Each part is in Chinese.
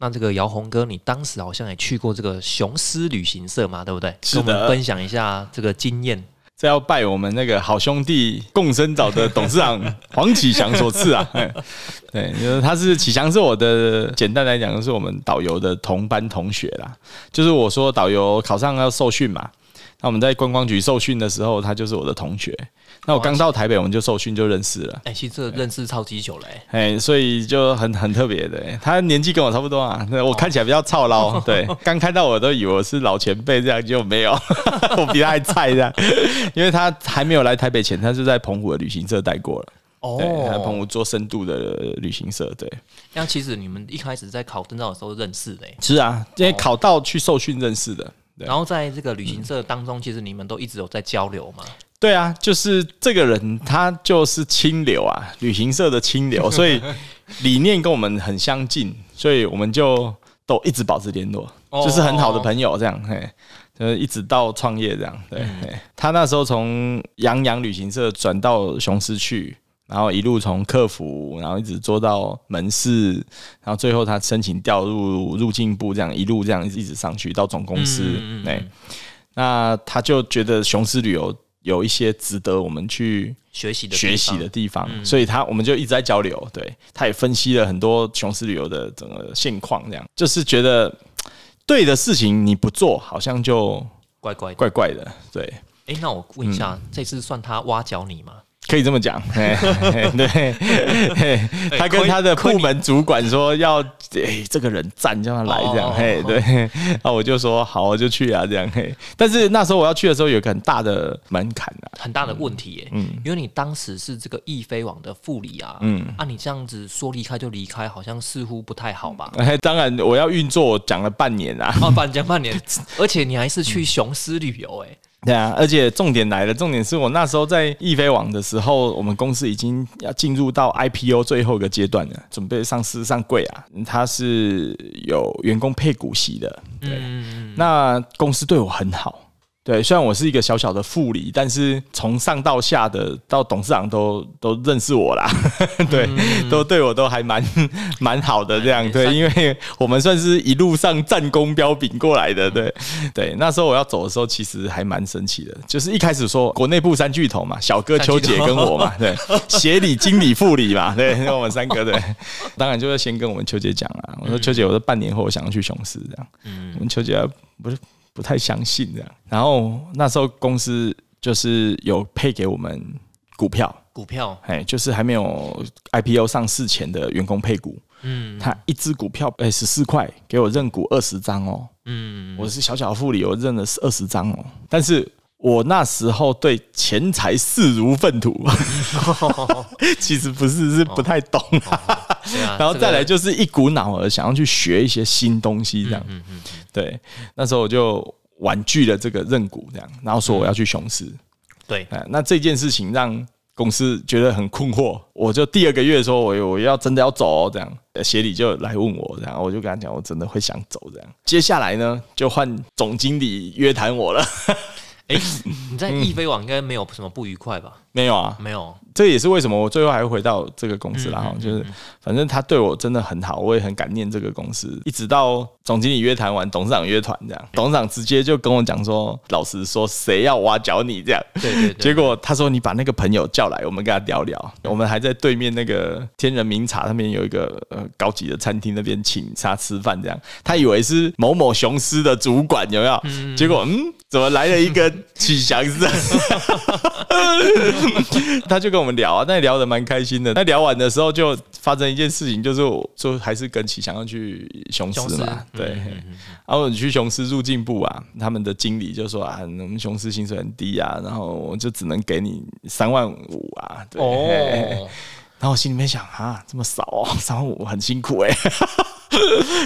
那这个姚红哥，你当时好像也去过这个雄狮旅行社嘛，对不对？是跟我们的分享一下这个经验。这要拜我们那个好兄弟共生岛的董事长黄启祥所赐啊。对，因为他是启祥是我的，简单来讲就是我们导游的同班同学啦。就是我说导游考上要受训嘛，那我们在观光局受训的时候，他就是我的同学。那我刚到台北，我们就受训就认识了。哎、其实这个认识超级久了、哎，哎，所以就很很特别的。他年纪跟我差不多啊，那我看起来比较操劳。对，刚看到我都以为我是老前辈，这样就没有，我比他还菜这样。因为他还没有来台北前，他是在澎湖的旅行社待过了。对，他在澎湖做深度的旅行社。对，那其实你们一开始在考证照的时候认识的、哎是啊，因为考到去受训认识的。对然后在这个旅行社当中，其实你们都一直有在交流嘛。对啊，就是这个人，他就是清流啊，旅行社的清流，所以理念跟我们很相近，所以我们就都一直保持联络，哦就是很好的朋友这样，嘿。呃，一直到创业这样，对。嘿他那时候从洋洋旅行社转到雄狮去，然后一路从客服，然后一直做到门市，然后最后他申请调入入境部，这样一路这样一直上去到总公司，嗯嗯嗯对。那他就觉得雄狮旅游有一些值得我们去学习的学习的地方，所以他我们就一直在交流。对，他也分析了很多雄狮旅游的整个现况，这样就是觉得对的事情你不做，好像就怪怪。怪怪的。对，哎、那我问一下，嗯这次算他挖角你吗？可以这么讲。嘿嘿对，嘿他跟他的部门主管说要，哎，这个人赞，叫他来这样。哦嘿，对，那我就说好，我就去啊，这样。嘿，但是那时候我要去的时候，有一个很大的门槛啊。很大的问题耶、嗯因为你当时是这个易飞网的副理啊，嗯啊，你这样子说离开就离开，好像似乎不太好吧？哎，当然我要运作，我讲了半年啊。哦，半讲半年，而且你还是去雄狮旅游，哎，对啊，而且重点来了，重点是我那时候在易飞网的时候，我们公司已经要进入到 IPO 最后一个阶段了，准备上市上柜啊。它是有员工配股息的，对，嗯，那公司对我很好。对，虽然我是一个小小的副理，但是从上到下的到董事长都都认识我啦，对，都对我都还蛮 蛮好的这样，对，因为我们算是一路上战功彪炳过来的，对。对。那时候我要走的时候，其实还蛮神奇的，就是一开始说国内部三巨头嘛，小哥邱姐跟我嘛，对，协理、经理、副理嘛，对，我们三个对，当然就是先跟我们邱姐讲啊，我说邱姐，我说半年后我想要去雄狮这样，嗯。我们邱姐不是不太相信这样。然后那时候公司就是有配给我们股票，股票，哎，就是还没有 IPO 上市前的员工配股，嗯。他一只股票哎十四块，给我认股二十张哦，嗯，我是小小副理，我认了二十张哦，但是。我那时候对钱财视如粪土，其实不是，是不太懂。然后再来就是一股脑儿想要去学一些新东西，这样。嗯嗯，对，那时候我就婉拒了这个认股，这样，然后说我要去雄狮。对，哎，那这件事情让公司觉得很困惑，我就第二个月说我我要真的要走、哦，这样，呃协理就来问我，然后我就跟他讲，我真的会想走这样。接下来呢，就换总经理约谈我了。哎，你在嗯易飞网应该没有什么不愉快吧？没有啊，没有，这也是为什么我最后还会回到这个公司啦。哈、嗯嗯就是反正他对我真的很好，我也很感念这个公司。一直到总经理约谈完，董事长约团这样，董事长直接就跟我讲说，老实说，谁要挖角你这样？对对对，结果他说你把那个朋友叫来，我们跟他聊聊。我们还在对面那个天人名茶那边有一个呃高级的餐厅，那边请他吃饭这样。他以为是某某雄狮的主管有没有？结果嗯，怎么来了一个启祥师？他就跟我们聊啊，那聊得蛮开心的。那聊完的时候就发生一件事情，就是我就还是跟启祥要去雄狮嘛，对。嗯嗯嗯然后你去雄狮入境部啊，他们的经理就说啊，我们雄狮薪水很低啊，然后我就只能给你三万五啊。对，哦，然后我心里面想啊，这么少哦，三万五很辛苦哎、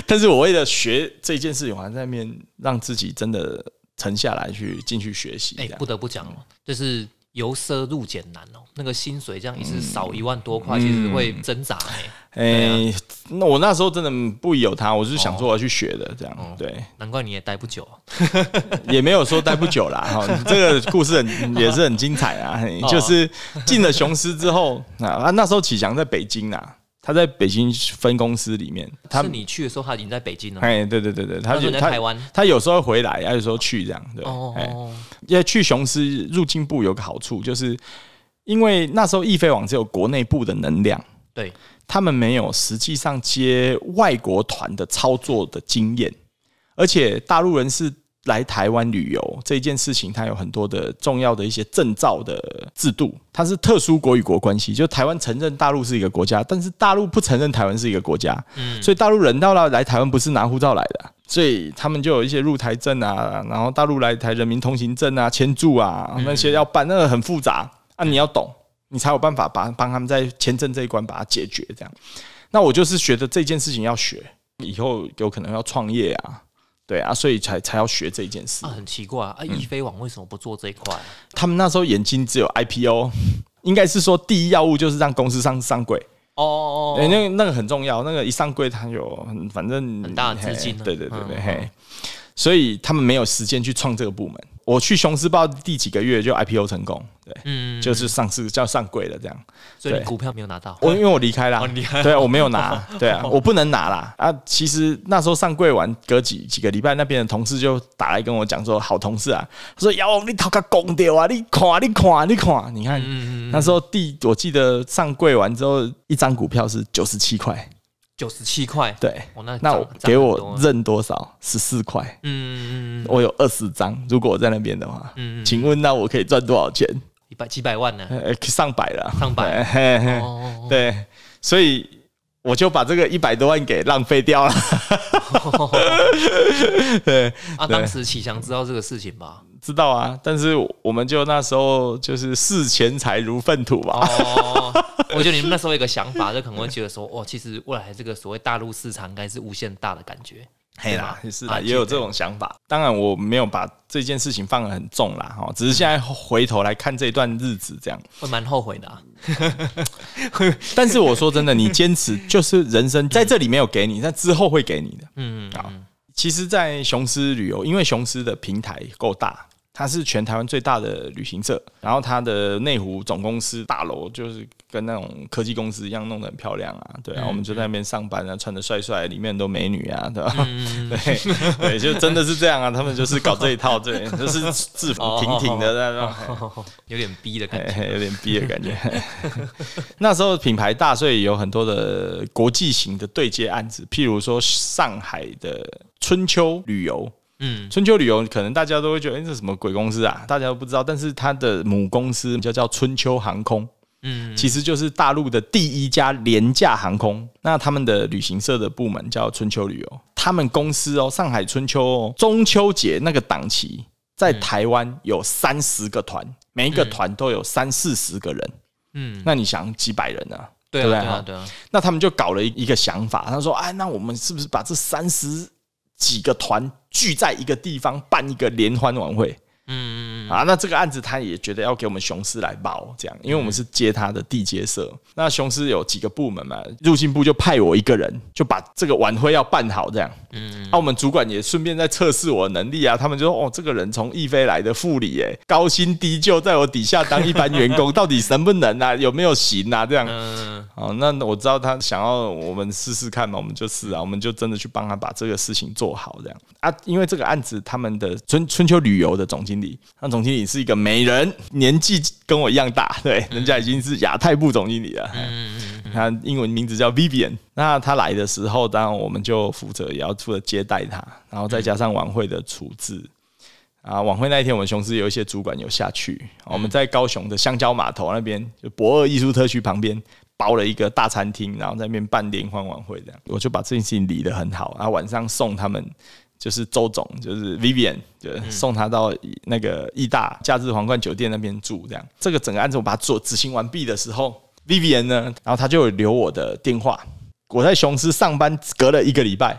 但是我为了学这件事情，我还在那边让自己真的沉下来去进去学习。这哎，样不得不讲哦，就是由奢入俭难哦，那个薪水这样一直嗯少一万多块，其实会挣扎哎。哎、那我那时候真的不疑有他，我是想说我要去学的，这样、哦对，难怪你也待不久啊。也没有说待不久啦。哈，这个故事很 也是很精彩啊。哦就是进了雄狮之后啊，啊那时候启祥在北京啊，他在北京分公司里面，他是你去的时候他已经在北京了，哎，对对对对，他就在台湾。他有时候回来，有时候去这样，对，哎，哦，因为去雄狮入境部有个好处，就是因为那时候易飞网只有国内部的能量，对，他们没有实际上接外国团的操作的经验，而且大陆人是来台湾旅游这件事情，它有很多的重要的一些证照的制度，它是特殊国与国关系，就台湾承认大陆是一个国家，但是大陆不承认台湾是一个国家，所以大陆人到了来台湾不是拿护照来的。所以他们就有一些入台证啊，然后大陆来台人民通行证啊、签注啊那些要办，那个很复杂啊，你要懂，你才有办法把帮他们在签证这一关把它解决。这样，那我就是觉得这件事情要学，以后有可能要创业啊，对啊，所以才才要学这件事啊，。很奇怪啊，嗯啊易飞网为什么不做这一块啊？他们那时候眼睛只有 IPO，应该是说第一要务就是让公司上上柜。哦哦那个那个很重要，那个一上柜，它有很反正很大的资金对对对对，嗯嘿，所以他们没有时间去创这个部门。我去雄狮报第几个月就 IPO 成功，对，嗯，就是上市叫上柜了这样。所以你股票没有拿到。我因为我离开啦哦你离开，对啊，我没有拿，对啊，我不能拿啦啊。其实那时候上柜完，隔几几个礼拜，那边的同事就打来跟我讲说，好同事啊，他说姚王你头壳拱掉啊，你看你看你看，你看嗯嗯嗯，那时候第我记得上柜完之后，一张股票是九十七块，九十七块。对。哦，那那我给我，认多少？十四块，嗯嗯嗯我有二十张。如果我在那边的话，嗯嗯，请问那我可以赚多少钱？一百几百万呢？呃，上百了，上百对 嘿嘿哦，对，所以我就把这个一百多万给浪费掉了。对，啊，对当时启祥知道这个事情吧？知道啊，但是我们就那时候就是视钱财如粪土吧。哦，我觉得你们那时候有一个想法，就可能会觉得说，哦，其实未来这个所谓大陆市场应该是无限大的感觉。嘿啦，是啦，啊也有这种想法。当然，我没有把这件事情放得很重啦，哈，只是现在回头来看这段日子这样。会蛮后悔的啊。但是我说真的，你坚持就是人生在这里没有给你，但之后会给你的。嗯，好其实，在雄狮旅游，因为雄狮的平台够大，它是全台湾最大的旅行社，然后它的内湖总公司大楼就是跟那种科技公司一样弄得很漂亮啊，对啊，我们就在那边上班啊，穿的帅帅，里面都美女啊，对吧？对 对，就真的是这样啊，他们就是搞这一套，对，就是制服挺挺的那种。有点逼的感觉。有点逼的感觉。那时候品牌大，所以有很多的国际型的对接案子，譬如说上海的春秋旅游。嗯，春秋旅游可能大家都会觉得，哎、这是什么鬼公司啊？大家都不知道，但是它的母公司叫叫春秋航空，嗯，其实就是大陆的第一家廉价航空。那他们的旅行社的部门叫春秋旅游，他们公司哦，上海春秋哦，中秋节那个档期，在台湾有三十个团，每一个团都有三四十个人。嗯，那你想几百人啊？对不对对那他们就搞了一个想法，他说：“哎，那我们是不是把这三十几个团聚在一个地方办一个联欢晚会？”嗯嗯啊，那这个案子他也觉得要给我们雄狮来包，这样，因为我们是接他的地接社。那雄狮有几个部门嘛，入境部就派我一个人，就把这个晚会要办好，这样。嗯，啊，我们主管也顺便在测试我的能力啊，他们就说：“哦，这个人从易飞来的副理，哎，高薪低就，在我底下当一般员工，到底能不能啊？有没有行啊？这样。”嗯，哦，那我知道他想要我们试试看嘛，我们就试啊，我们就真的去帮他把这个事情做好，这样啊。因为这个案子，他们的春春秋旅游的总经理，那总经理是一个美人，年纪跟我一样大，对，人家已经是亚太部总经理了。嗯嗯他英文名字叫 Vivian。那他来的时候，当然我们就负责也要负责接待他，然后再加上晚会的处置。啊，晚会那一天，我们雄狮有一些主管有下去，我们在高雄的香蕉码头那边，就博二艺术特区旁边包了一个大餐厅，然后在那边办联欢晚会这样，我就把这件事情理得很好，然后晚上送他们。就是周总，就是 Vivian，就送他到那个义大假日皇冠酒店那边住，这样。这个整个案子我把它做执行完毕的时候，Vivian 呢，然后他就有留我的电话。我在雄狮上班隔了一个礼拜，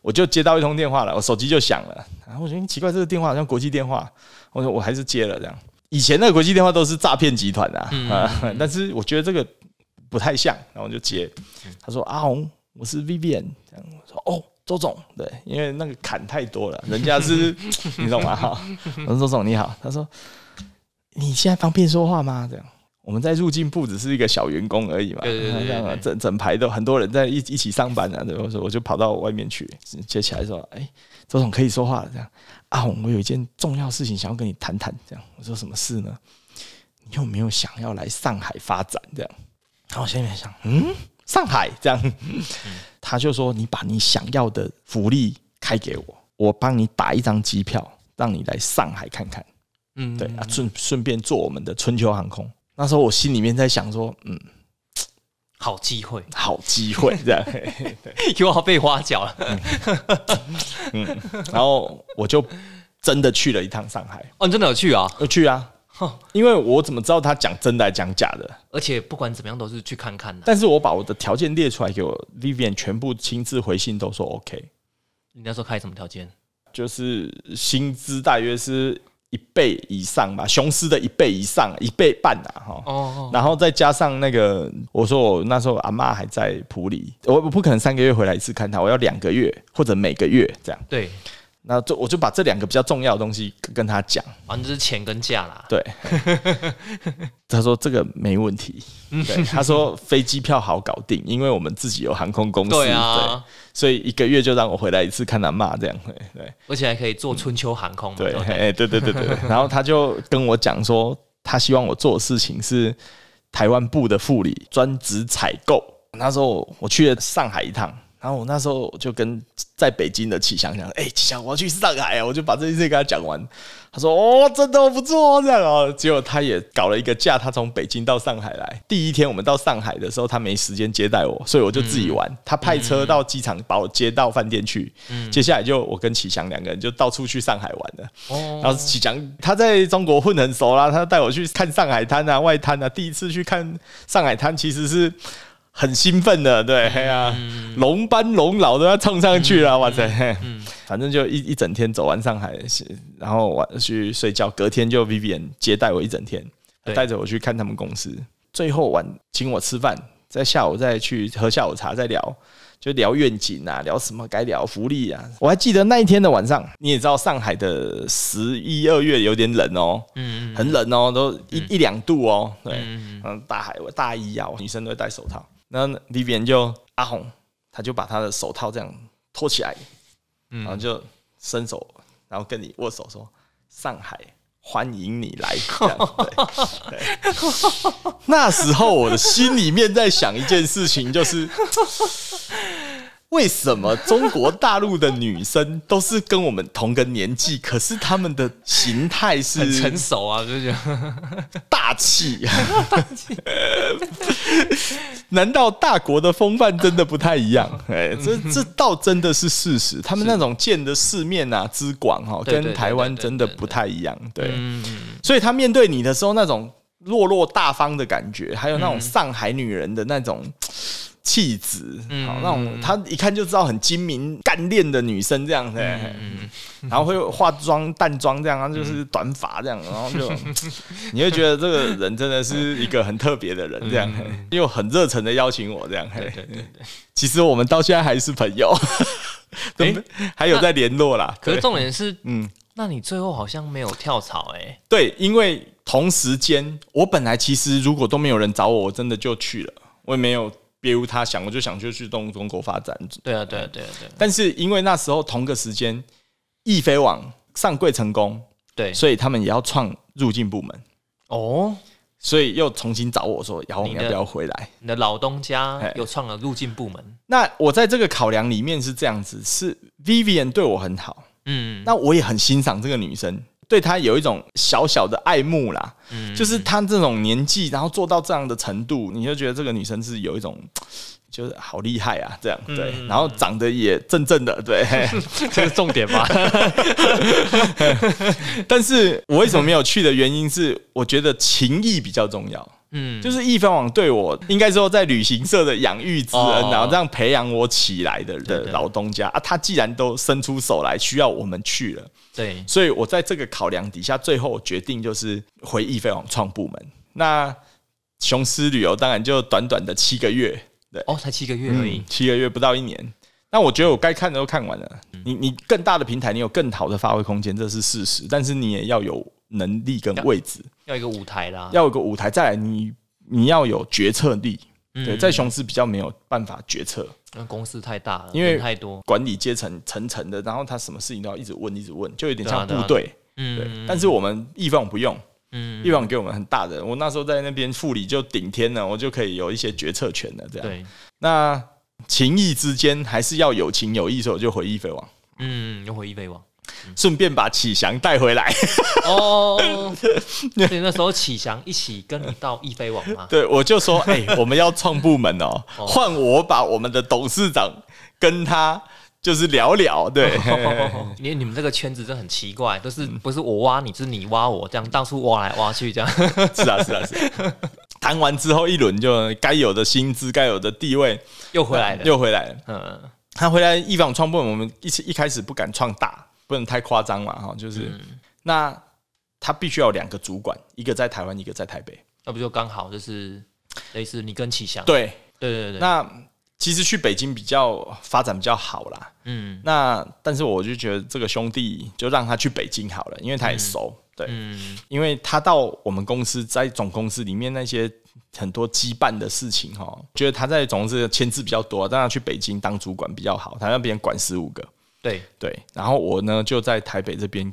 我就接到一通电话了，我手机就响了。然后我觉得奇怪，这个电话好像国际电话，我说我还是接了这样。以前那个国际电话都是诈骗集团啊，啊，但是我觉得这个不太像，然后我就接。他说：“阿红，我是 Vivian。”这样我说：“哦。”周总，对，因为那个坎太多了，人家是，你懂吗？哈，我说周总你好，他说你现在方便说话吗？这样，我们在入境部只是一个小员工而已嘛，对对对对这样啊整整排都很多人在一一起上班啊，对，我说我就跑到外面去接起来说，哎、周总可以说话了，这样，阿红，我有一件重要事情想要跟你谈谈，这样，我说什么事呢？你有没有想要来上海发展？这样，然后我心里面想，嗯，上海这样，他就说你把你想要的福利开给我，我帮你打一张机票，让你来上海看看。嗯，对啊，顺顺便坐我们的春秋航空。那时候我心里面在想说，嗯，好机会，好机会这样，又要被挖角了。然后我就真的去了一趟上海，哦，你真的有去啊？有去啊哼，因为我怎么知道他讲真的还讲假的？而且不管怎么样都是去看看的。但是我把我的条件列出来给我 Vivian 全部亲自回信都说 OK，你那时候开什么条件？就是薪资大约是一倍以上吧，雄狮的一倍以上，一倍半啊，哈。哦，然后再加上那个，我说我那时候阿妈还在普里，我我不可能三个月回来一次看她，我要两个月或者每个月这样。对，那就我就把这两个比较重要的东西跟跟她讲，反正就是钱跟价啦。对。他说这个没问题，对，他说飞机票好搞定，因为我们自己有航空公司，对啊，所以一个月就让我回来一次看他妈这样，对对。而且还可以坐春秋航空嘛。对，对不对哎，对对对对对。然后他就跟我讲说，他希望我做的事情是台湾部的副理，专职采购。那时候我去了上海一趟，然后我那时候就跟在北京的启祥讲，哎、启祥，我要去上海啊！我就把这件事跟他讲完。他说：“哦，真的不错，这样哦。”结果他也搞了一个假，他从北京到上海来。第一天我们到上海的时候，他没时间接待我，所以我就自己玩。他派车到机场把我接到饭店去。接下来就我跟启祥两个人就到处去上海玩了。哦，然后启祥他在中国混得很熟啦，他带我去看上海滩啊、外滩啊。第一次去看上海滩，其实是很兴奋的，对，嘿啊，龙班龙老都要冲上去了，哇塞！嘿反正就一一整天走完上海，然后晚去睡觉，隔天就 Vivian 接待我一整天，对带着我去看他们公司，最后晚请我吃饭，在下午再去喝下午茶，再聊。就聊愿景啊，聊什么该聊福利啊。我还记得那一天的晚上，你也知道上海的十一二月有点冷哦，嗯嗯很冷哦，都一、一两度哦。对，嗯，嗯，大海大衣啊，女生都会戴手套。然后 Vivian 就阿红，他就把他的手套这样托起来，嗯然后就伸手，然后跟你握手说：“上海欢迎你来。” 这样对对。那时候我的心里面在想一件事情，就是为什么中国大陆的女生都是跟我们同个年纪，可是她们的形态是很成熟啊，就觉得大气。难道大国的风范真的不太一样？哎，这这倒真的是事实。他们那种见的世面啊之广哈，跟台湾真的不太一样。对，嗯，所以他面对你的时候，那种落落大方的感觉，还有那种上海女人的那种。气质，嗯。好那种，她一看就知道很精明干练的女生这样子，嗯然后会化妆淡妆这样，然后就是短发这样，然后就你会觉得这个人真的是一个很特别的人，这样嘿。又很热诚的邀请我这样。嘿。对对对对。其实我们到现在还是朋友，诶？还有在联络啦。可是重点是，嗯，那你最后好像没有跳槽哎。对，因为同时间，我本来其实如果都没有人找我，我真的就去了，我也没有别无他想，我就想就去东中国发展。对啊，对啊，对啊，对啊，但是因为那时候同个时间，易飞网上柜成功，对。所以他们也要创入境部门，哦，所以又重新找我说：“姚红你的要不要回来？你的老东家嘿。有创了入境部门，？”那我在这个考量里面是这样子：是 Vivian 对我很好，嗯，那我也很欣赏这个女生，对她有一种小小的爱慕啦。嗯就是她这种年纪，然后做到这样的程度，你就觉得这个女生是有一种。就是好厉害啊，这样对，然后长得也正正的，对，这是重点吧？但是我为什么没有去的原因是，我觉得情谊比较重要。嗯，就是一帆网对我，应该说在旅行社的养育之恩，哦然后这样培养我起来的的老东家啊，他既然都伸出手来，需要我们去了，对，所以我在这个考量底下，最后决定就是回易飞网创部门。那雄狮旅游当然就短短的七个月，对，哦，才七个月而已嗯，，七个月不到一年。那我觉得我该看的都看完了。你你更大的平台，你有更好的发挥空间，这是事实。但是你也要有能力跟位置，要一个舞台啦，要有个舞台，再来你你要有决策力。嗯对，在雄狮比较没有办法决策，那公司太大了，因为太多，管理阶层层层的，然后他什么事情都要一直问，一直问，就有点像部队。嗯，对，但是我们易方不用，嗯，易放给我们很大的。我那时候在那边副理就顶天了，我就可以有一些决策权了。这样，对，那情谊之间还是要有情有义，所以我就回易飞王，嗯，又回易飞网。顺便把启祥带回来。哦，所以那时候启祥一起跟你到易飞网嘛，对，我就说，哎、我们要创部门哦，哦换我把我们的董事长跟他就是聊聊，对。因为你们这个圈子真的很奇怪，都是不是我挖你，是你挖我，这样到处挖来挖去，这样。是啊，是啊，是啊。谈完之后，一轮就该有的薪资、该有的地位又回来了。又回来了。嗯，他回来一访创部门，我们一起一开始不敢创大，不能太夸张嘛，哈，就是、嗯那他必须要有两个主管，一个在台湾，一个在台北。那不就刚好就是类似你跟启祥？对，对对那其实去北京比较发展比较好啦。嗯那但是我就觉得这个兄弟就让他去北京好了，因为他也熟。对，嗯因为他到我们公司在总公司里面那些很多羁绊的事情哈，觉得他在总公司的签字比较多，但他去北京当主管比较好，他那边管十五个，对，对，然后我呢就在台北这边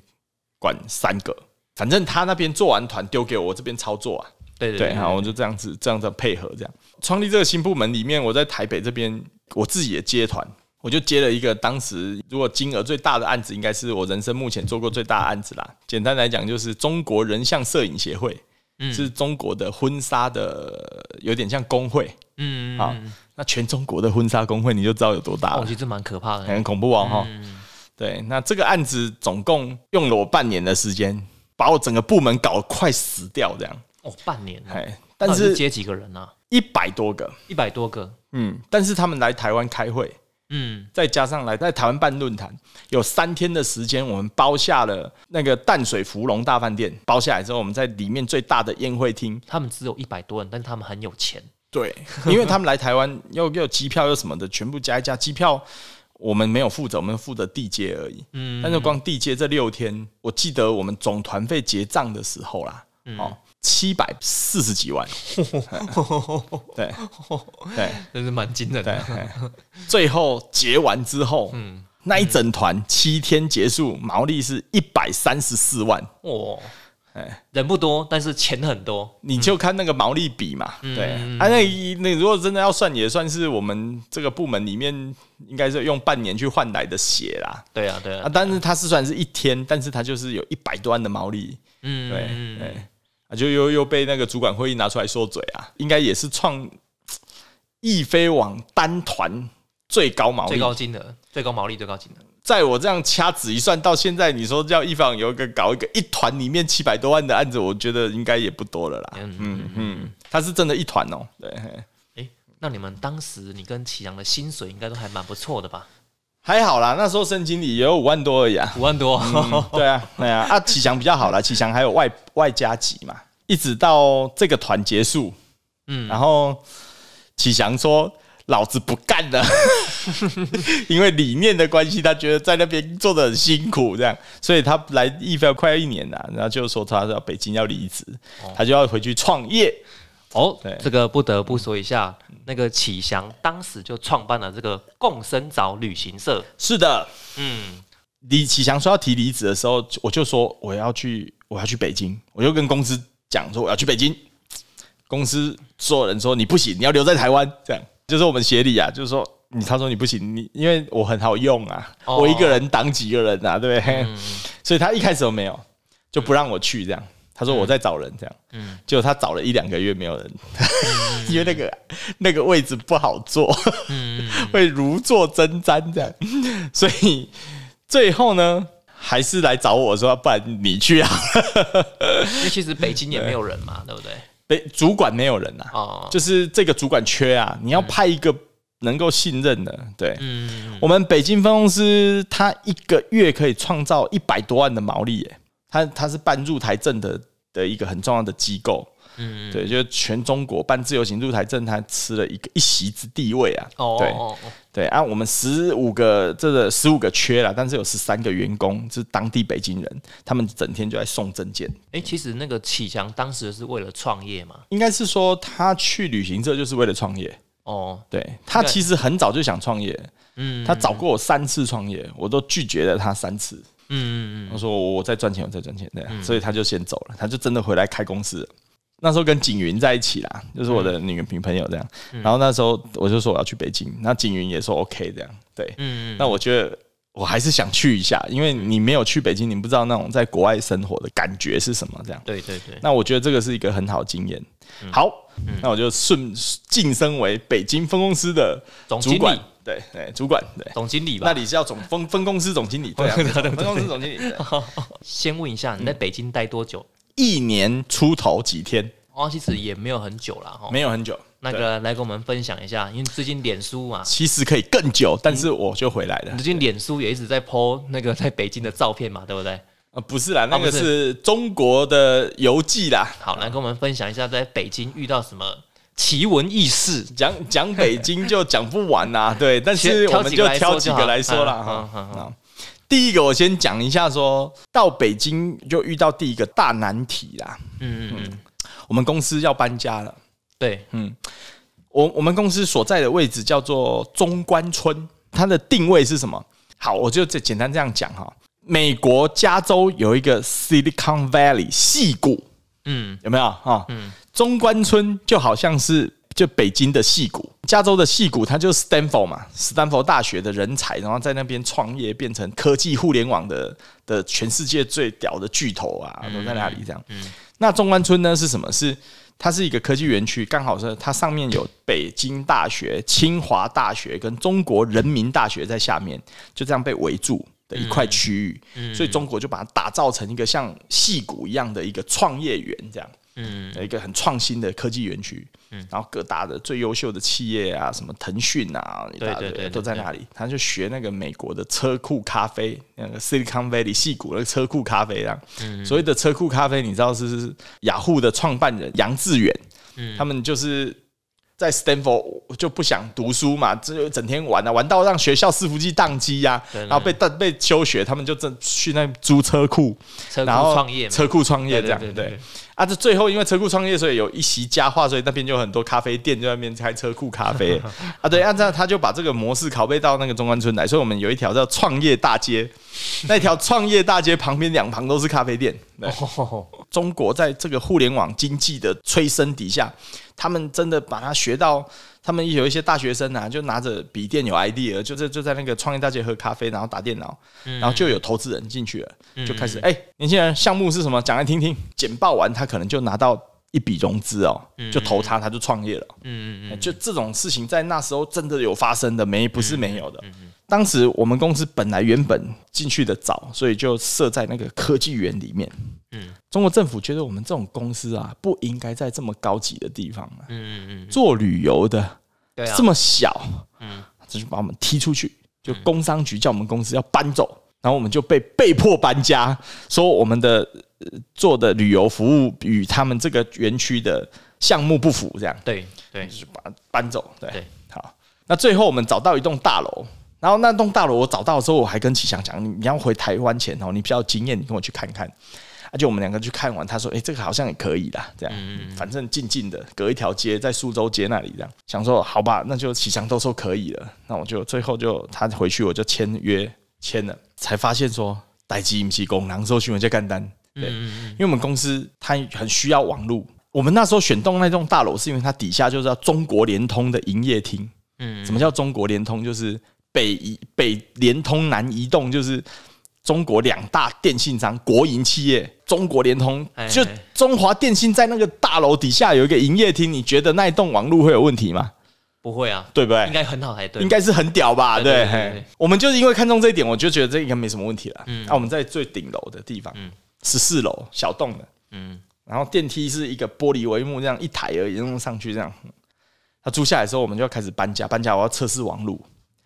管三个，反正他那边做完团丢给我，我这边操作啊，对对对，好，我就这样子这样子配合这样创立这个新部门里面，我在台北这边我自己也接团。我就接了一个当时如果金额最大的案子，应该是我人生目前做过最大的案子啦。简单来讲，就是中国人像摄影协会，嗯是中国的婚纱的，有点像工会。嗯好那全中国的婚纱工会，你就知道有多大哦，了其，实蛮可怕的。很恐怖哦哈。嗯对，那这个案子总共用了我半年的时间，把我整个部门搞得快死掉这样。哦，半年哦，哎，但是接几个人啊？一百多个，一百多个。嗯，但是他们来台湾开会，嗯，再加上来在台湾办论坛，有三天的时间，我们包下了那个淡水芙蓉大饭店，包下来之后，我们在里面最大的宴会厅，他们只有一百多人，但是他们很有钱。对，因为他们来台湾又又有机票又什么的，全部加一加，机票我们没有负责，我们负责地接而已。嗯，但是光地接这六天，我记得我们总团费结账的时候啦，嗯。哦，七百四十几万，对对。真是蛮惊人对最后结完之后，嗯，那一整团七天结束，毛利是一百三十四万，哇，哎，人不多，但是钱很多。你就看那个毛利比嘛，对，啊，那一那如果真的要算，也算是我们这个部门里面应该是用半年去换来的血啦，对啊，对啊，啊，但是它是算是一天，但是它就是有一百多万的毛利，嗯，对嗯对，啊，就又又被那个主管会议拿出来说嘴啊，应该也是创 易飞网单团最高毛利。最，高金额，最高毛利，最高金额。在我这样掐指一算，到现在你说叫一方有一个搞一个一团里面七百多万的案子，我觉得应该也不多了啦。嗯嗯嗯，他是真的一团哦，对，嘿诶，那你们当时你跟启阳的薪水应该都还蛮不错的吧？还好啦，那时候申经理也有五万多而已啊。五万多，对啊，对啊，啊，启祥比较好啦，启祥还有外外加级嘛，一直到这个团结束，嗯，然后启祥说：“老子不干了，因为理念的关系，他觉得在那边做的很辛苦，这样，所以他来易飞快要一年了，然后就说他到北京要离职，他就要回去创业。哦对，这个不得不说一下，那个启祥当时就创办了这个共生岛旅行社。是的，嗯，李启祥说要提离职的时候，我就说我要去，我要去北京，我就跟公司讲说我要去北京。公司所有人说你不行，你要留在台湾，这样就是我们协理啊，就是说你他说你不行，你因为我很好用啊，哦我一个人挡几个人啊，对不对？所以他一开始都没有，就不让我去这样。他说我在找人这样，嗯结果他找了一两个月没有人，因为那个那个位置不好坐，嗯 会如坐针毡这样，所以最后呢，还是来找我说，不然你去啊。因为其实北京也没有人嘛，对不对？北主管没有人啊，哦，就是这个主管缺啊，你要派一个能够信任的。对，嗯，我们北京分公司，它一个月可以创造一百多万的毛利，耶，它它是办入台证的的一个很重要的机构，嗯，对，就全中国办自由行入台证，他吃了一个一席之地位啊。哦对哦哦，对啊，我们十五个这个十五个缺了，但是有十三个员工是当地北京人，他们整天就在送证件。哎，其实那个启强当时是为了创业嘛，应该是说他去旅行社就是为了创业。哦，对他其实很早就想创业，嗯他找过我三次创业，我都拒绝了他三次。嗯嗯嗯我说我在赚钱，我在赚钱，对啊，所以他就先走了，他就真的回来开公司了。那时候跟景云在一起啦，就是我的女女朋友这样。然后那时候我就说我要去北京，那景云也说 OK 这样。对，嗯嗯，那我觉得我还是想去一下，因为你没有去北京，你不知道那种在国外生活的感觉是什么这样。对对对，那我觉得这个是一个很好的经验。好，那我就顺晋升为北京分公司的总经主管理，，对对，主管对。总经理吧。那你是要总分分公司总经理，对啊，分公司总经理，先问一下，你在北京待多久？一年出头几天，哦，其实也没有很久了哈。没有很久。那对个来跟我们分享一下，因为最近脸书嘛，其实可以更久，但是我就回来了最。近脸书也一直在 po 那个在北京的照片嘛，对不对？呃，不是啦，那个是是中国的游记啦。好，来跟我们分享一下在北京遇到什么奇闻异事。讲讲北京就讲不完啦，对，但是我们就挑几个来说啦。嗯哈。第一个我先讲一下说到北京就遇到第一个大难题啦。嗯嗯嗯，我们公司要搬家了，对，嗯。我我们公司所在的位置叫做中关村，它的定位是什么？好，我就这简单这样讲哈。美国加州有一个 Silicon Valley 戏谷，嗯。有没有？哈？嗯。中关村就好像是就北京的戏谷，加州的戏谷，它就是 Stanford 嘛，斯坦福大学的人才，然后在那边创业，变成科技互联网的的全世界最屌的巨头啊，都在那里这样。那中关村呢是什么？是它是一个科技园区，刚好是它上面有北京大学、清华大学跟中国人民大学在下面，就这样被围住的一块区域，所以中国就把它打造成一个像戏谷一样的一个创业园这样。嗯。一个很创新的科技园区，嗯。然后各大的最优秀的企业啊，什么腾讯啊，一大堆都在那里。他就学那个美国的车库咖啡，那个 Silicon Valley 戏谷那个车库咖啡啊。嗯。所谓的车库咖啡，你知道是是雅虎的创办人杨致远，嗯。他们就是。在 Stanford 就不想读书嘛，这就整天玩啊，玩到让学校伺服器宕机呀、然后被被被休学，他们就正去那租车库，车库然后创业，车库创业这样对啊，这最后因为车库创业，所以有一席佳话，所以那边就有很多咖啡店就在那边开车库咖啡啊。对，按照他就把这个模式拷贝到那个中关村来，所以我们有一条叫创业大街，那条创业大街旁边两旁都是咖啡店。对，哦中国在这个互联网经济的催生底下，他们真的把它学到。他们有一些大学生啊，就拿着笔电有 idea，就在就在那个创业大街喝咖啡，然后打电脑，然后就有投资人进去了，就开始哎、年轻人项目是什么？讲来听听。简报完，他可能就拿到一笔融资哦，就投他，他就创业了。嗯嗯嗯，就这种事情在那时候真的有发生的，没不是没有的。当时我们公司本来原本进去的早，所以就设在那个科技园里面。嗯，中国政府觉得我们这种公司啊，不应该在这么高级的地方啊，嗯嗯嗯，做旅游的对啊，这么小，嗯这就把我们踢出去，就工商局叫我们公司要搬走，然后我们就被被迫搬家，说我们的、呃做的旅游服务与他们这个园区的项目不符，这样对对，就是把它搬走。对，对好，那最后我们找到一栋大楼。然后那栋大楼我找到的时候，我还跟启祥讲，你你要回台湾前哦，你比较有经验，你跟我去看看。啊，就我们两个去看完，他说：“哎、这个好像也可以啦，这样，反正近近的，隔一条街，在苏州街那里，这样。想说好吧，那就启祥都说可以了，那我就最后就他回去我就签约签了，才发现说代机不是工囊搜寻我在干单，对，因为我们公司它很需要网络，我们那时候选动那栋大楼是因为它底下就是要中国联通的营业厅，嗯。什么叫中国联通？就是北移北联通、南移动，就是中国两大电信商国营企业。中国联通哎就中华电信在那个大楼底下有一个营业厅，你觉得那一栋网络会有问题吗？不会啊，对不对？应该很好才对，应该是很屌吧？对我们就是因为看中这一点，我就觉得这应该没什么问题了。嗯那我们在最顶楼的地方，十四楼小栋的，嗯然后电梯是一个玻璃帷幕，这样一台而已，用上去这样。他租下来的时候，我们就要开始搬家，搬家我要测试网路，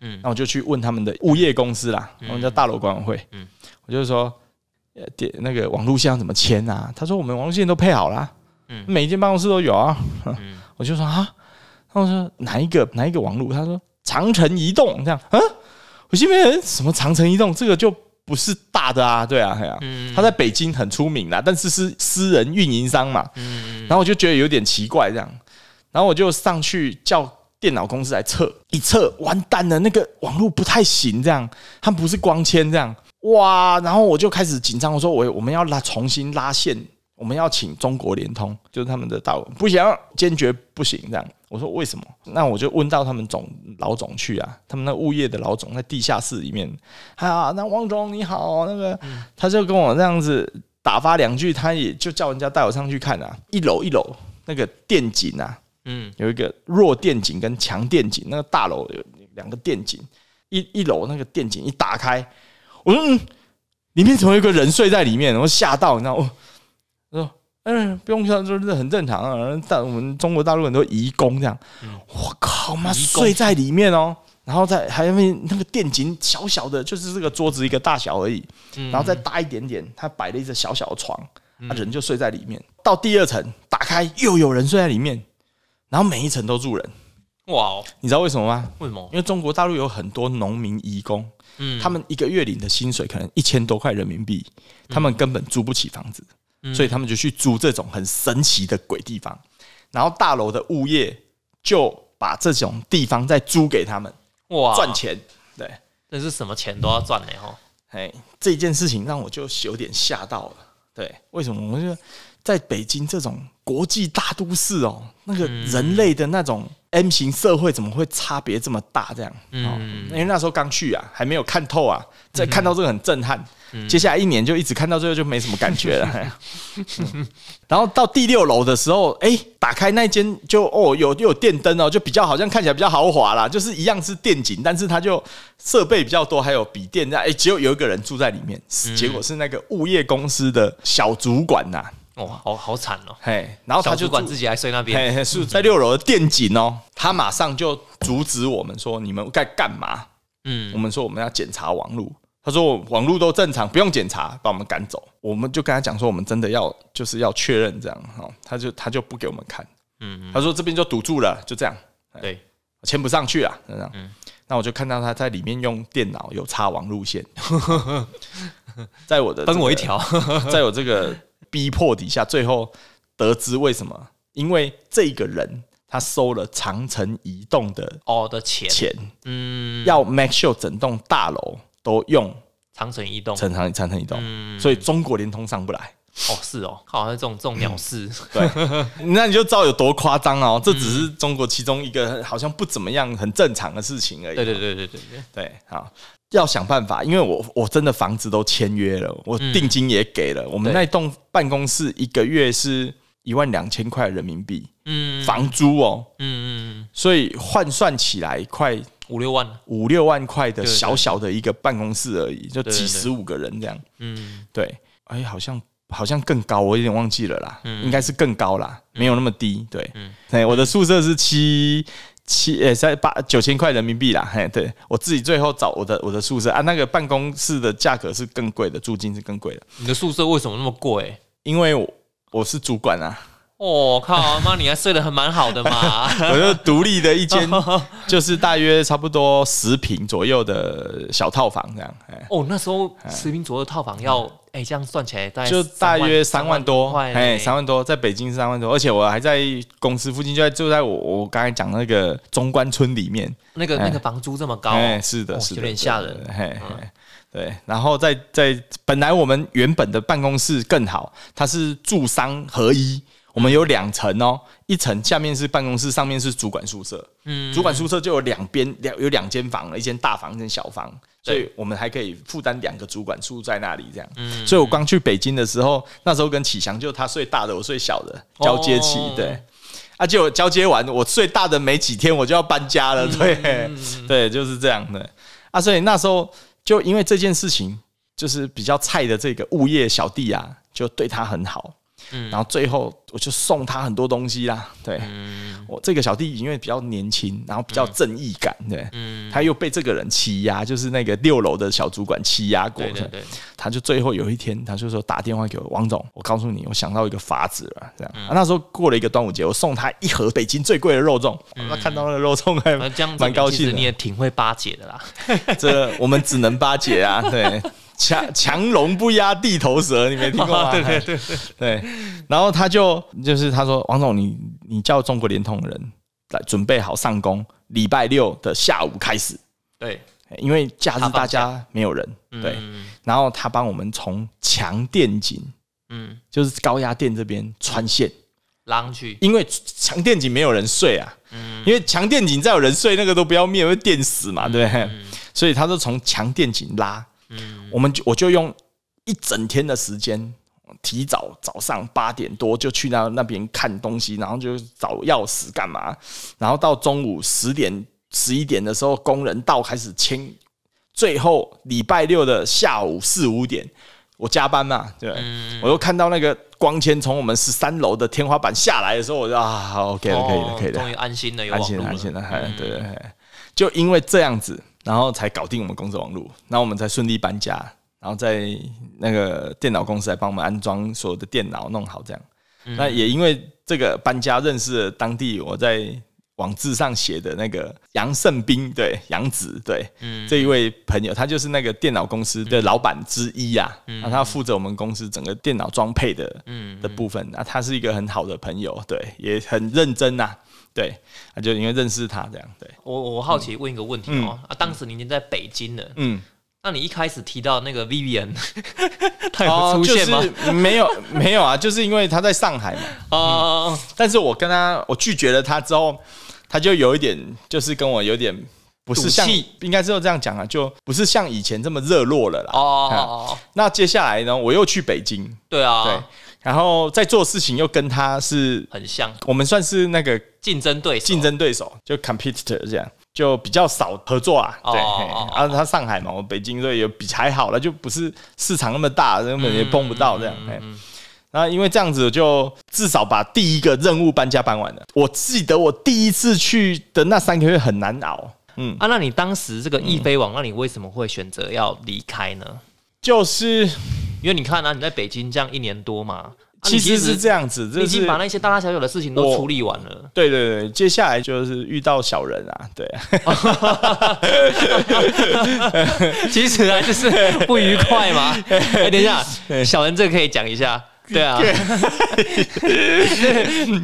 嗯那我就去问他们的物业公司啦，我们叫大楼管委会，嗯我就说，呃，点那个网路线要怎么签啊？他说我们网路线都配好啦，每一间办公室都有啊。我就说啊，他们说哪一个哪一个网路？他说长城移动这样啊。我心里面什么长城移动这个就不是大的啊，对啊，对啊。他在北京很出名啦，但是是私人运营商嘛。嗯然后我就觉得有点奇怪这样，然后我就上去叫。电脑公司来测一测，完蛋了，那个网络不太行，这样，它不是光纤这样，哇！然后我就开始紧张，我说我我们要拉重新拉线，我们要请中国联通，就是他们的大佬，不行，坚决不行这样。我说为什么？那我就问到他们总老总去啊，他们那物业的老总在地下室里面，啊，那王总你好，那个他就跟我这样子打发两句，他也就叫人家带我上去看啊，一楼一楼那个电井啊。嗯，有一个弱电井跟强电井，那个大楼有两个电井，一一楼那个电井一打开，我说嗯，里面怎么有个人睡在里面？然后吓到，你知道我说嗯，不用说，就是很正常啊。但我们中国大陆很多移工这样，我靠妈睡在里面哦，然后在还因为那个电井小小的，就是这个桌子一个大小而已，然后再大一点点，他摆了一个小小的床，啊人就睡在里面。到第二层打开，又有人睡在里面。然后每一层都住人，哇！你知道为什么吗？为什么？因为中国大陆有很多农民移工，嗯，他们一个月领的薪水可能一千多块人民币，他们根本租不起房子，所以他们就去租这种很神奇的鬼地方。然后大楼的物业就把这种地方再租给他们，哇，赚钱。对，那是什么钱都要赚的哈。哎，这件事情让我就有点吓到了。对，为什么？我就。在北京这种国际大都市哦，那个人类的那种 M 型社会怎么会差别这么大？这样，嗯，因为那时候刚去啊，还没有看透啊，在看到这个很震撼。接下来一年就一直看到最后就没什么感觉了。然后到第六楼的时候，哎，打开那间就哦，有有电灯哦，就比较好像看起来比较豪华啦，就是一样是电井，但是它就设备比较多，还有笔电这样。哎，只有有一个人住在里面，结果是那个物业公司的小主管呐。哇，好好惨哦！嘿，然后他就管自己还睡那边，是在六楼的电井哦。他马上就阻止我们说：“你们该干嘛？”嗯，我们说我们要检查网路。他说：“网路都正常，不用检查，把我们赶走。”我们就跟他讲说：“我们真的要就是要确认这样哈。”他就他就不给我们看。嗯，他说这边就堵住了，就这样。对，签不上去了，这样。嗯，那我就看到他在里面用电脑有插网路线，在我的分我一条，在我这个。逼迫底下，最后得知为什么？因为这个人他收了长城移动的哦的钱钱，嗯，要 make sure 整栋大楼都用长城移动，长城长城移动，所以中国联通上不来。哦，是哦，好像这种这种鸟事，对，那你就知道有多夸张哦。这只是中国其中一个好像不怎么样、很正常的事情而已。对对对对对对对，好。要想办法，因为我我真的房子都签约了，我定金也给了。我们那栋办公室一个月是一万两千块人民币，嗯，房租哦，嗯嗯，所以换算起来快五六万，五六万块的小小的一个办公室而已，就几十五个人这样，嗯，对，哎，好像好像更高，我有点忘记了啦，应该是更高啦，没有那么低，对，哎，我的宿舍是七。七呃，在八九千块人民币啦，嘿，对我自己最后找我的我的宿舍啊，那个办公室的价格是更贵的，租金是更贵的。你的宿舍为什么那么贵？因为我我是主管啊。我靠，妈，你还睡得很蛮好的嘛？我就独立的一间，就是大约差不多十平左右的小套房这样。哦，那时候十平左右套房要。哎，这样算起来，就大约三万多，哎，三万多，在北京是三万多，而且我还在公司附近，就在就在我我刚才讲那个中关村里面，那个那个房租这么高，哎，是的，是有点吓人，嘿，对，然后在在本来我们原本的办公室更好，它是住商合一。我们有两层哦，一层下面是办公室，上面是主管宿舍。嗯，主管宿舍就有两边两有两间房了，一间大房，一间小房，所以我们还可以负担两个主管住在那里这样。嗯，所以我刚去北京的时候，那时候跟启祥就他睡大的，我睡小的，交接期对。啊，就交接完，我睡大的没几天，我就要搬家了。对，对，就是这样的。啊，所以那时候就因为这件事情，就是比较菜的这个物业小弟啊，就对他很好。然后最后我就送他很多东西啦。对，嗯。我这个小弟因为比较年轻，然后比较正义感，对，嗯，他又被这个人欺压，就是那个六楼的小主管欺压过，对对对，他就最后有一天，他就说打电话给我，王总，我告诉你，我想到一个法子了，这样。嗯。啊、那时候过了一个端午节，我送他一盒北京最贵的肉粽，他看到那个肉粽还蛮高兴的。你也挺会巴结的啦。这我们只能巴结啊，对，强 强龙不压地头蛇，你没听过吗？对对对 对。然后他就就是他说，王总，你你叫中国联通的人来准备好上工，礼拜六的下午开始，对，因为假日大家没有人，对。嗯。然后他帮我们从强电井，嗯，就是高压电这边穿线，拉去，因为强电井没有人睡啊，嗯。因为强电井再有人睡，那个都不要灭，会电死嘛，对不对？所以他就从强电井拉，嗯。我们就我就用一整天的时间，提早早上八点多就去那那边看东西，然后就找钥匙干嘛，然后到中午十点十一点的时候，工人到开始清，最后礼拜六的下午四五点，我加班嘛，对，嗯。我又看到那个光纤从我们十三楼的天花板下来的时候，我就啊好，OK 了，可以了，可以了，哦终于安心了，有安心了，安心了，哎嗯。对对对，就因为这样子，然后才搞定我们公司网络，然后我们才顺利搬家，然后在那个电脑公司来帮我们安装所有的电脑，弄好这样。嗯。那也因为这个搬家认识了当地我在网志上写的那个杨胜斌，对杨子，对，嗯。这一位朋友，他就是那个电脑公司的老板之一啊，那、他负责我们公司整个电脑装配的嗯的部分，那、他是一个很好的朋友，对，也很认真呐、对，那就因为认识他这样，对，我我好奇问一个问题哦，啊，当时你已经在北京了，嗯，那你一开始提到那个 Vivian，他有出现吗？哦就是没有没有啊，就是因为他在上海嘛，哦，但是我跟他我拒绝了他之后，他就有一点就是跟我有点不是像应该是这样讲啊，就不是像以前这么热络了啦。哦那接下来呢，我又去北京，对啊对啊，，然后在做事情又跟他是，很像我们算是那个竞争对手，竞争对手，就 competitor 这样。就比较少合作啊，对，然后他上海嘛，我北京所以也比还好了，就不是市场那么大，根本也碰不到这样。嘿嗯然后因为这样子，就至少把第一个任务搬家搬完了。我记得我第一次去的那三个月很难熬，嗯，啊，那你当时这个易飞网，那你为什么会选择要离开呢？就是因为你看啊，你在北京这样一年多嘛，啊其实是这样，样子，你已就是经把那些大大小小的事情都我处理完了。对对对，接下来就是遇到小人啊，对啊，其实啊，就是不愉快嘛。哎，等一下，小人这个可以讲一下。对啊，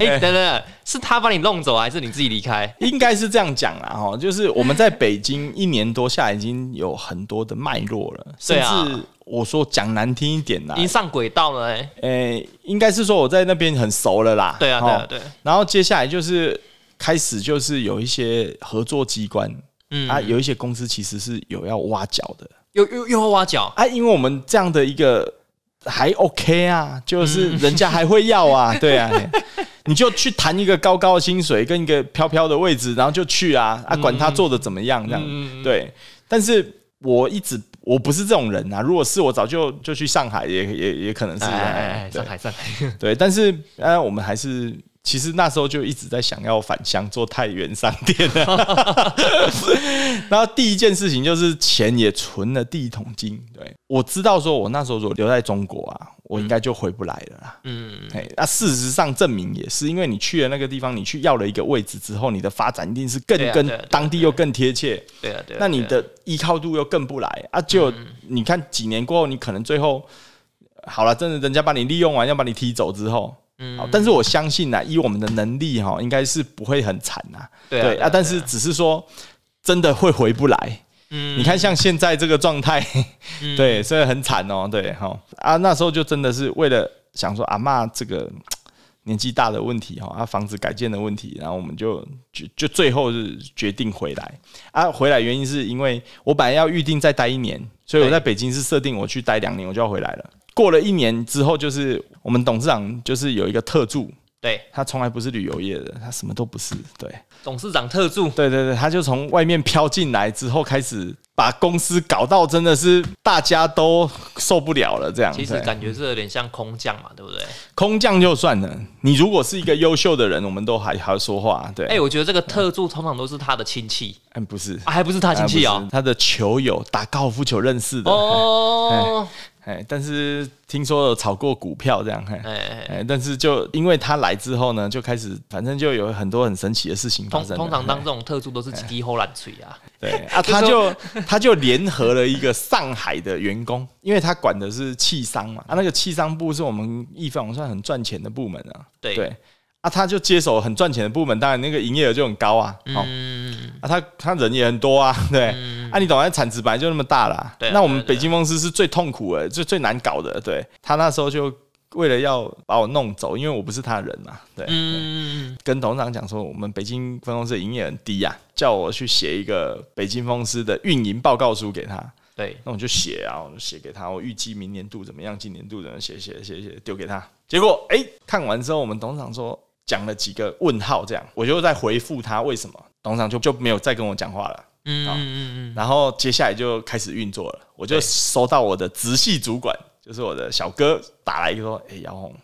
哎，等等，是他把你弄走，还是你自己离开？应该是这样讲啦，哈，就是我们在北京一年多下来，已经有很多的脉络了，甚至我说讲难听一点啦。已，经上轨道了，哎，诶、应该是说我在那边很熟了啦，对啊，对啊，对，然后接下来就是开始就是有一些合作机关嗯。啊，有一些公司其实是有要挖角的。又又又要挖角，啊，因为我们这样的一个还 OK 啊，就是嗯。人家还会要啊，对啊，你就去谈一个高高的薪水跟一个飘飘的位置，然后就去啊啊，管他做的怎么样这样，嗯对，但是我一直。我不是这种人啊！如果是我，早就就去上海也，也也可能是哎哎哎，上海上海，对，但是呃，我们还是其实那时候就一直在想要返乡做太原商店啊。然后第一件事情就是钱也存了第一桶金。对，我知道说我那时候如果留在中国啊，我应该就回不来了啦。嗯，哎，那、事实上证明也是，因为你去了那个地方，你去要了一个位置之后，你的发展一定是更跟当地又更贴切。对啊对啊。那你的依靠度又更不来啊！就你看几年过后，你可能最后好了，真的人家把你利用完，要把你踢走之后，嗯好，但是我相信呢，以我们的能力哈，应该是不会很惨呐。对啊对啊啊，但是只是说真的会回不来。嗯你看像现在这个状态，嗯对，所以很惨哦。对哈啊，那时候就真的是为了想说阿妈这个。年纪大的问题哈，啊房子改建的问题，然后我们就就就最后是决定回来啊。回来原因是因为我本来要预定再待一年，所以我在北京是设定我去待两年，我就要回来了。过了一年之后，就是我们董事长就是有一个特助，对，他从来不是旅游业的，他什么都不是。对，董事长特助，对对对，他就从外面飘进来之后，开始把公司搞到真的是大家都受不了了。这样，其实感觉是有点像空降嘛，对不对？空降就算了，你如果是一个优秀的人，我们都还还要说话。对，哎、我觉得这个特助通常都是他的亲戚，嗯，不是，啊、还不是他亲戚哦他的球友打高尔夫球认识的。哦，哎，但是听说有炒过股票这样，哎哎、哎，但是就因为他来之后呢，就开始反正就有很多很神奇的事情发生。通常当哎这种特助都是几后烂水啊。对啊，他就 他就联合了一个上海的员工，因为他管的是汽商嘛，啊，那个汽商部是我们易方算很赚钱的部门啊，对对，啊，他就接手很赚钱的部门，当然那个营业额就很高啊，哦，嗯，啊，他他人也很多啊，对，嗯啊，你懂啊，产值本来就那么大啦。对啊那我们北京公司是最痛苦的，最最难搞的。对他那时候就为了要把我弄走，因为我不是他的人嘛，对，嗯，跟董事长讲说，我们北京分公司的营业很低啊，叫我去写一个北京公司的运营报告书给他。对，那我就写啊，我就写给他，我预计明年度怎么样，今年度怎么样写写写写丢给他。结果哎、看完之后，我们董事长说讲了几个问号，这样我就在回复他为什么，董事长就就没有再跟我讲话了。嗯嗯嗯然后接下来就开始运作了，我就收到我的直系主管，就是我的小哥打来说：“哎、姚红，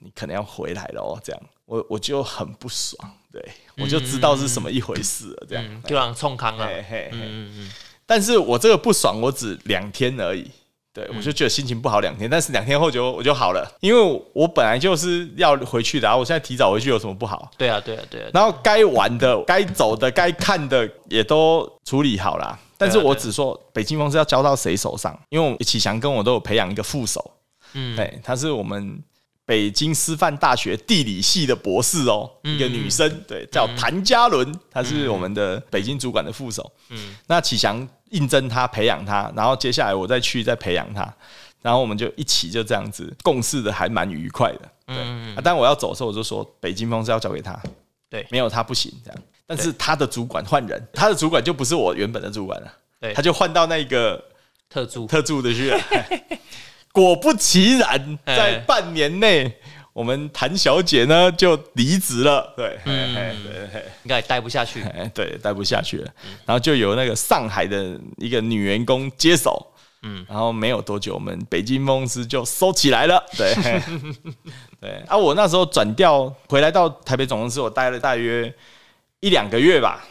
你可能要回来了哦。”这样，我我就很不爽，对我就知道是什么一回事了。这样，嗯，就让冲康了。嘿嘿嘿，嗯嗯但是我这个不爽，我只两天而已。对，嗯。我就觉得心情不好两天，但是两天后就我就好了，因为我本来就是要回去的啊，我现在提早回去有什么不好？对啊，对啊，对啊。然后该玩的、该走的、该看的也都处理好了。但是我只说北京风是要交到谁手上，因为启祥跟我都有培养一个副手，嗯，对，他是我们北京师范大学地理系的博士哦，一个女生，对，叫谭嘉伦，她是我们的北京主管的副手。嗯。那启祥应征他，培养他，然后接下来我再去再培养他，然后我们就一起就这样子共事的还蛮愉快的。对，嗯啊，但我要走的时候我就说北京风是要交给他，对没有他不行这样。但是他的主管换人，他的主管就不是我原本的主管了，对他就换到那个特助。特助的去了。果不其然，哎在半年内，我们谭小姐呢就离职了。对，嘿嗯。嘿对嘿。应该也待不下去。哎，对，待不下去了，然后就由那个上海的一个女员工接手，嗯，然后没有多久，我们北京公司就收起来了，对，对，啊，我那时候转调回来到台北总公司，我待了大约一两个月吧，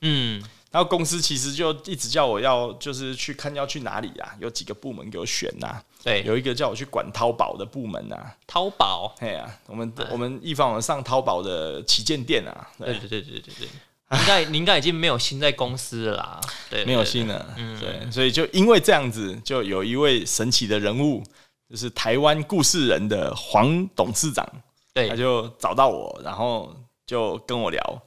嗯，然后公司其实就一直叫我要就是去看要去哪里啊，有几个部门给我选呐、对，有一个叫我去管淘宝的部门呐、淘宝。嘿呀、我们我们一方我们上淘宝的旗舰店啊，对。对对对对对应该你 应该已经没有心在公司了啦。对，没有心了，嗯对，所以就因为这样子，就有一位神奇的人物，就是台湾故事人的黄董事长，对，他就找到我，然后就跟我聊，嗯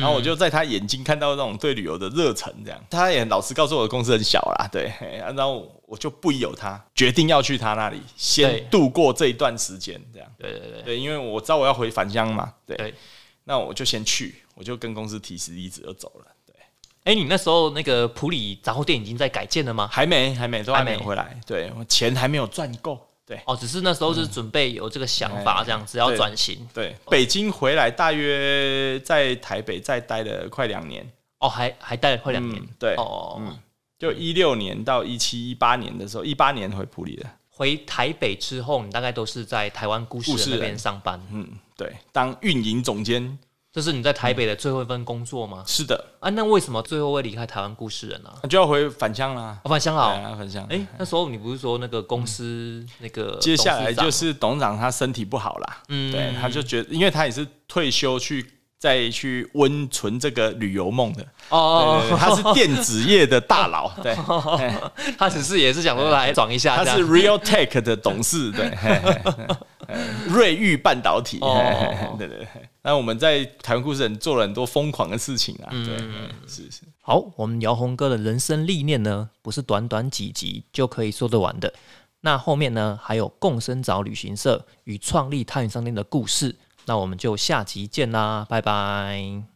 然后我就在他眼睛看到那种对旅游的热忱，这样，他也老实告诉我的公司很小啦，对，然后我就不疑有他，决定要去他那里先度过这一段时间，这样，对对对对，因为我知道我要回返乡嘛，对，那我就先去，我就跟公司提辞离职就走了。对，哎，你那时候那个普里杂货店已经在改建了吗？还没，还没，都还没还没回来。对，我钱还没有赚够。对哦，只是那时候是准备有这个想法，这样子要对转型。对，北京回来大约在台北再待了快两年，哦，还还待了快两年嗯。对哦，就一六年到一七一八年的时候，一八年回普里的。回台北之后，你大概都是在台湾故事那边上班。嗯，对，当运营总监。这是你在台北的最后一份工作吗？是的，啊，那为什么最后会离开台湾故事人呢？那就要回返乡啦。哦，返乡对好。啊，返乡。哎，那时候你不是说那个公司那个接下来就是董事长他身体不好啦，嗯。对，他就觉得，因为他也是退休去再去温存这个旅游梦的，哦他是电子业的大佬，对，哦，他只是也是想说来转一下，他是 Real Tech 的董事，对，瑞昱半导体，对对对。那我们在台湾故事人做了很多疯狂的事情啊，嗯对，是是。好，我们姚红哥的人生历练呢，不是短短几集就可以说得完的。那后面呢，还有共生找旅行社与创立探云商店的故事。那我们就下集见啦，拜拜。